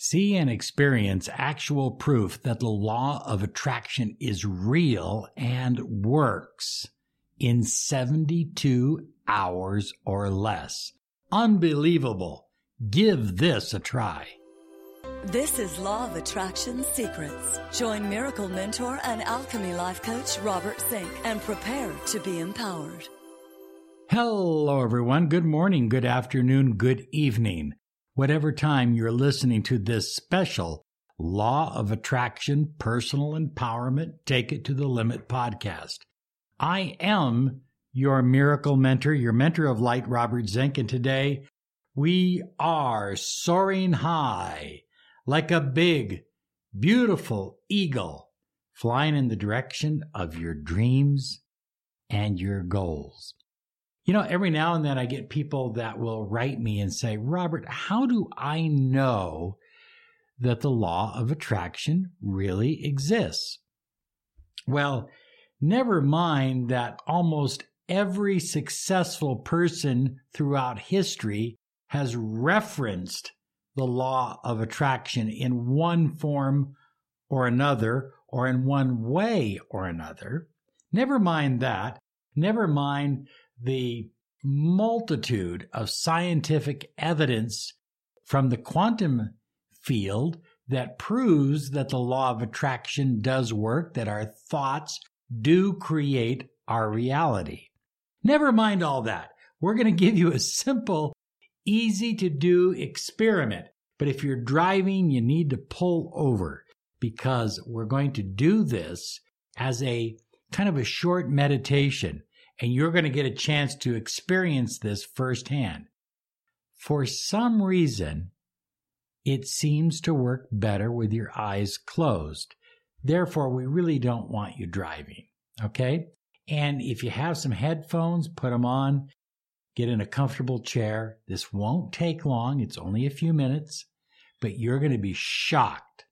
See and experience actual proof that the law of attraction is real and works in 72 hours or less. Unbelievable. Give this a try. This is Law of Attraction Secrets. Join Miracle Mentor and Alchemy Life Coach Robert Zink and prepare to be empowered. Hello, everyone. Good morning, good afternoon, good evening whatever time you're listening to this special Law of Attraction Personal Empowerment Take It to the Limit podcast. I am your miracle mentor, your mentor of light, Robert Zink, and today we are soaring high like a big, beautiful eagle flying in the direction of your dreams and your goals. You know, every now and then I get people that will write me and say, Robert, how do I know that the law of attraction really exists? Well, never mind that almost every successful person throughout history has referenced the law of attraction in one form or another, or in one way or another. Never mind that. Never mind the multitude of scientific evidence from the quantum field that proves that the law of attraction does work, that our thoughts do create our reality. Never mind all that. We're going to give you a simple, easy to do experiment. But if you're driving, you need to pull over because we're going to do this as a kind of a short meditation and you're going to get a chance to experience this firsthand. For some reason, it seems to work better with your eyes closed. Therefore, we really don't want you driving. Okay? And if you have some headphones, put them on, get in a comfortable chair. This won't take long, it's only a few minutes, but you're going to be shocked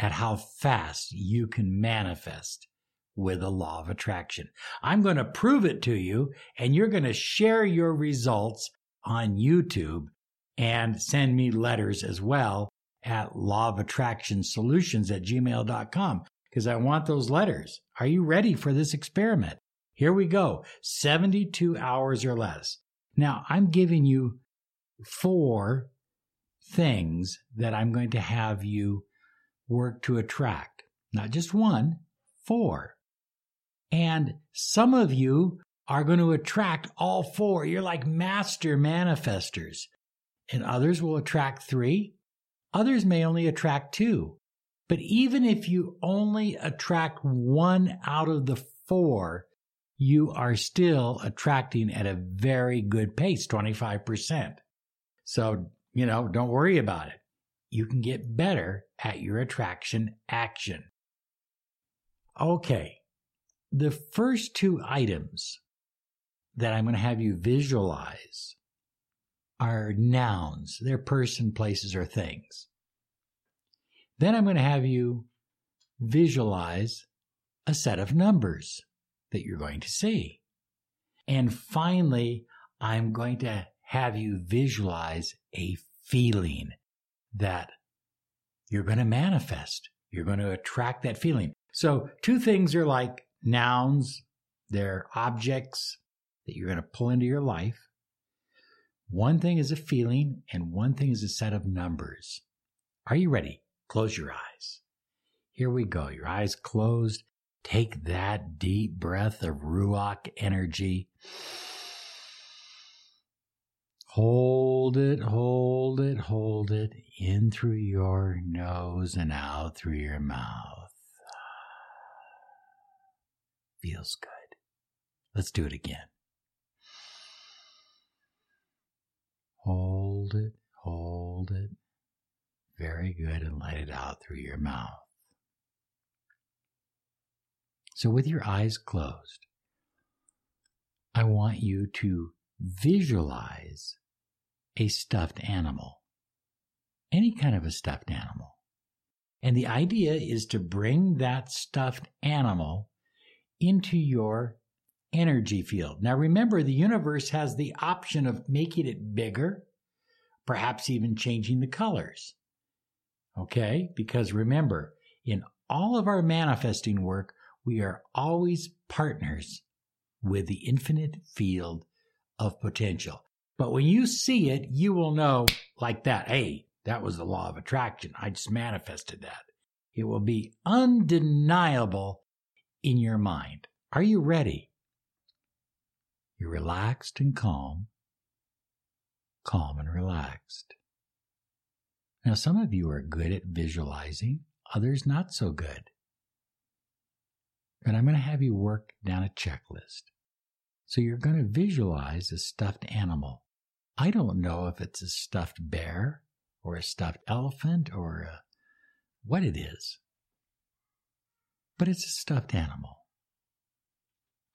at how fast you can manifest with a law of attraction. I'm going to prove it to you, and you're going to share your results on YouTube and send me letters as well at law of attraction solutions at gmail.com because I want those letters. Are you ready for this experiment? Here we go 72 hours or less. Now, I'm giving you four things that I'm going to have you work to attract. Not just one, four. And some of you are going to attract all four. You're like master manifestors. And others will attract three. Others may only attract two. But even if you only attract one out of the four, you are still attracting at a very good pace, 25%. So, you know, don't worry about it. You can get better at your attraction action. Okay. The first two items that I'm going to have you visualize are nouns. They're person, places, or things. Then I'm going to have you visualize a set of numbers that you're going to see. And finally, I'm going to have you visualize a feeling that you're going to manifest. You're going to attract that feeling. So, two things are like nouns, they're objects that you're going to pull into your life. One thing is a feeling, and one thing is a set of numbers. Are you ready? Close your eyes. Here we go. Your eyes closed. Take that deep breath of Ruach energy. Hold it, hold it, hold it in through your nose and out through your mouth. Feels good. Let's do it again. Hold it, hold it. Very good, and let it out through your mouth. So, with your eyes closed, I want you to visualize a stuffed animal, any kind of a stuffed animal. And the idea is to bring that stuffed animal into your energy field. Now, remember, the universe has the option of making it bigger, perhaps even changing the colors. Okay? Because remember, in all of our manifesting work, we are always partners with the infinite field of potential. But when you see it, you will know like that, hey, that was the law of attraction. I just manifested that. It will be undeniable in your mind. Are you ready? You're relaxed and calm, calm and relaxed. Now, some of you are good at visualizing, others not so good. But I'm going to have you work down a checklist. So you're going to visualize a stuffed animal. I don't know if it's a stuffed bear or a stuffed elephant or a, what it is, but it's a stuffed animal.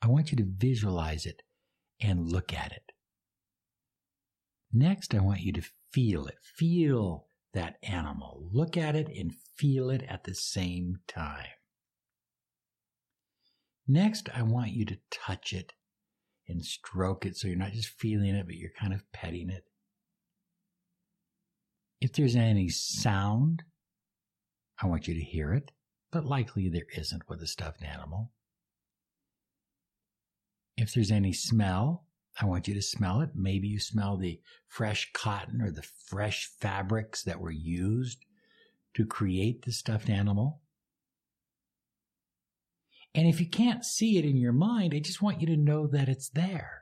I want you to visualize it and look at it. Next, I want you to feel it. Feel that animal. Look at it and feel it at the same time. Next, I want you to touch it and stroke it so you're not just feeling it, but you're kind of petting it. If there's any sound, I want you to hear it, but likely there isn't with a stuffed animal. If there's any smell, I want you to smell it. Maybe you smell the fresh cotton or the fresh fabrics that were used to create the stuffed animal. And if you can't see it in your mind, I just want you to know that it's there.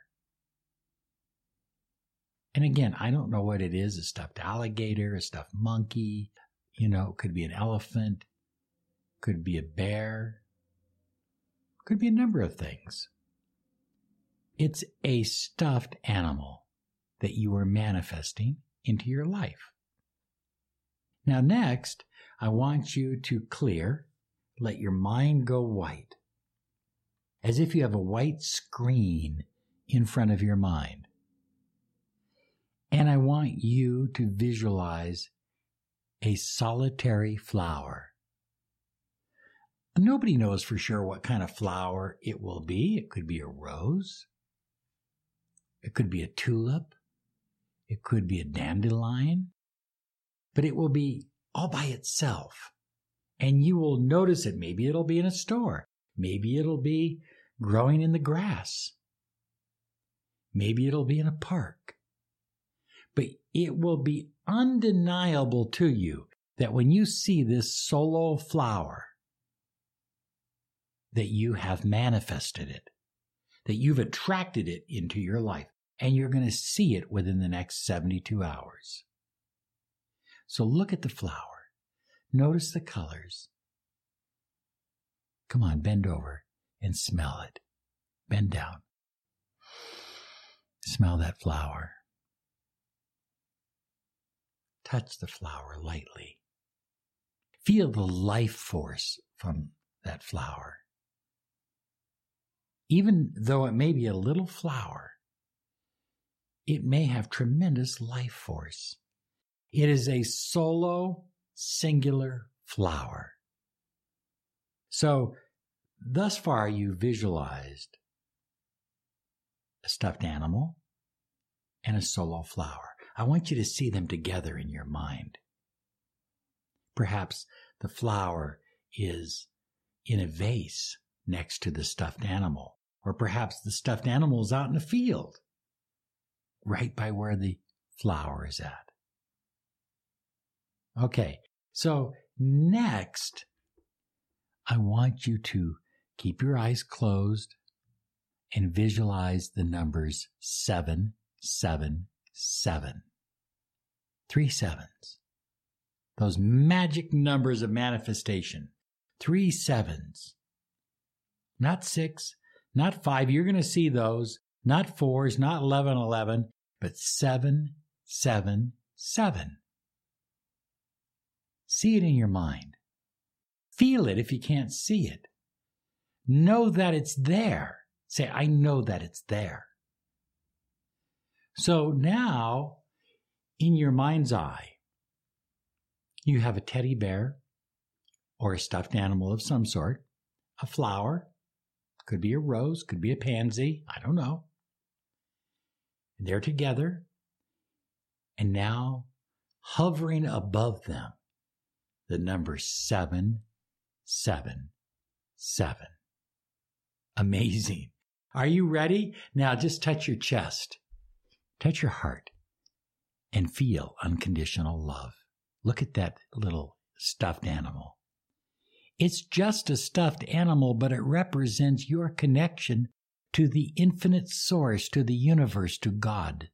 And again, I don't know what it is a stuffed alligator, a stuffed monkey, you know, it could be an elephant, could be a bear, could be a number of things. It's a stuffed animal that you are manifesting into your life. Now, next, I want you to clear, let your mind go white, as if you have a white screen in front of your mind. And I want you to visualize a solitary flower. Nobody knows for sure what kind of flower it will be. It could be a rose. It could be a tulip. It could be a dandelion. But it will be all by itself. And you will notice it. Maybe it'll be in a store. Maybe it'll be growing in the grass. Maybe it'll be in a park. But it will be undeniable to you that when you see this solo flower, that you have manifested it that you've attracted it into your life and you're going to see it within the next 72 hours. So look at the flower. Notice the colors. Come on, bend over and smell it. Bend down. Smell that flower. Touch the flower lightly. Feel the life force from that flower even though it may be a little flower, it may have tremendous life force. It is a solo, singular flower. So, thus far, you visualized a stuffed animal and a solo flower. I want you to see them together in your mind. Perhaps the flower is in a vase next to the stuffed animal, or perhaps the stuffed animal is out in the field, right by where the flower is at. Okay, so next, I want you to keep your eyes closed and visualize the numbers seven, seven, seven. Three sevens. Those magic numbers of manifestation. Three sevens. Not six, not five. You're going to see those. Not fours, not 11, 11, but seven, seven, seven. See it in your mind. Feel it if you can't see it. Know that it's there. Say, I know that it's there. So now, in your mind's eye, you have a teddy bear or a stuffed animal of some sort, a flower, could be a rose, could be a pansy, I don't know. And they're together. And now, hovering above them, the number seven, seven, seven. Amazing. Are you ready? Now just touch your chest, touch your heart, and feel unconditional love. Look at that little stuffed animal. It's just a stuffed animal, but it represents your connection to the infinite source, to the universe, to God,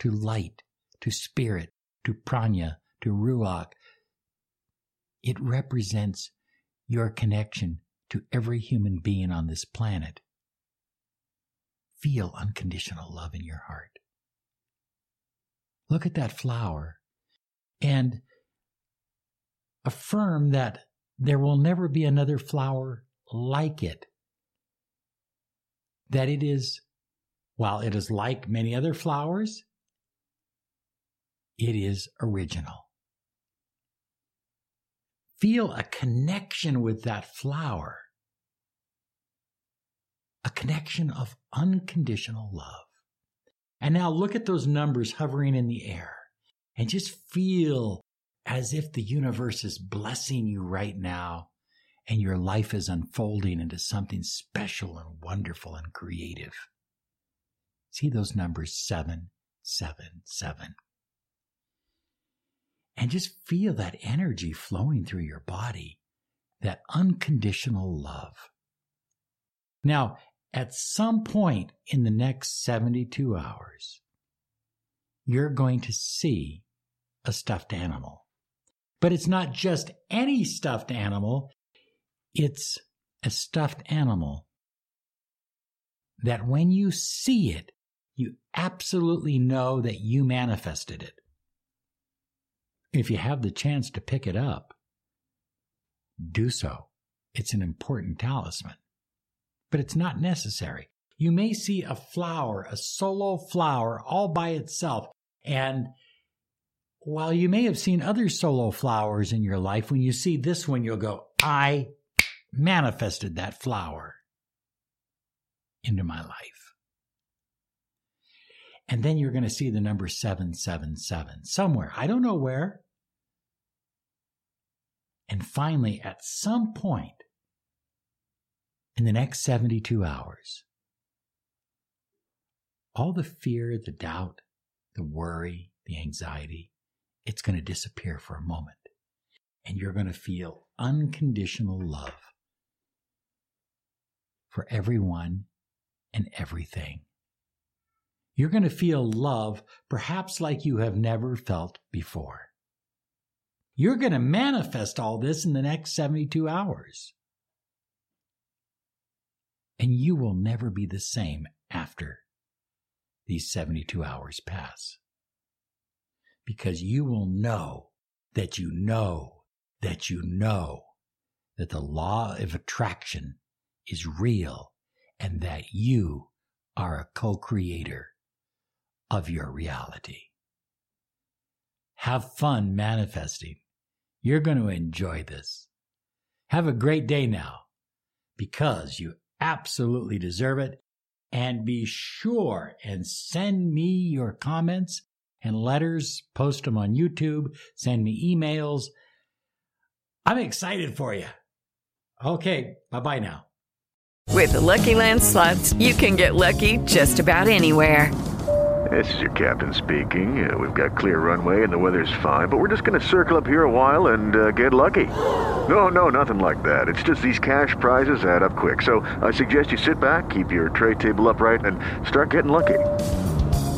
to light, to spirit, to prana, to ruach. It represents your connection to every human being on this planet. Feel unconditional love in your heart. Look at that flower and affirm that there will never be another flower like it. That it is, while it is like many other flowers, it is original. Feel a connection with that flower, a connection of unconditional love. And now look at those numbers hovering in the air and just feel as if the universe is blessing you right now and your life is unfolding into something special and wonderful and creative. See those numbers seven, seven, seven. And just feel that energy flowing through your body, that unconditional love. Now, at some point in the next 72 hours, you're going to see a stuffed animal. But it's not just any stuffed animal, it's a stuffed animal that when you see it, you absolutely know that you manifested it. If you have the chance to pick it up, do so. It's an important talisman but it's not necessary. You may see a flower, a solo flower, all by itself. And while you may have seen other solo flowers in your life, when you see this one, you'll go, I manifested that flower into my life. And then you're going to see the number 777 somewhere. I don't know where. And finally, at some point, in the next 72 hours. All the fear, the doubt, the worry, the anxiety, it's going to disappear for a moment. And you're going to feel unconditional love for everyone and everything. You're going to feel love perhaps like you have never felt before. You're going to manifest all this in the next 72 hours and you will never be the same after these 72 hours pass. Because you will know that you know that you know that the law of attraction is real and that you are a co creator of your reality. Have fun manifesting. You're going to enjoy this. Have a great day now because you absolutely deserve it. And be sure and send me your comments and letters, post them on YouTube, send me emails. I'm excited for you. Okay, bye bye now. With the Lucky Land slots, you can get lucky just about anywhere. This is your captain speaking. Uh, we've got clear runway and the weather's fine, but we're just going to circle up here a while and uh, get lucky. No, no, nothing like that. It's just these cash prizes add up quick. So I suggest you sit back, keep your tray table upright, and start getting lucky.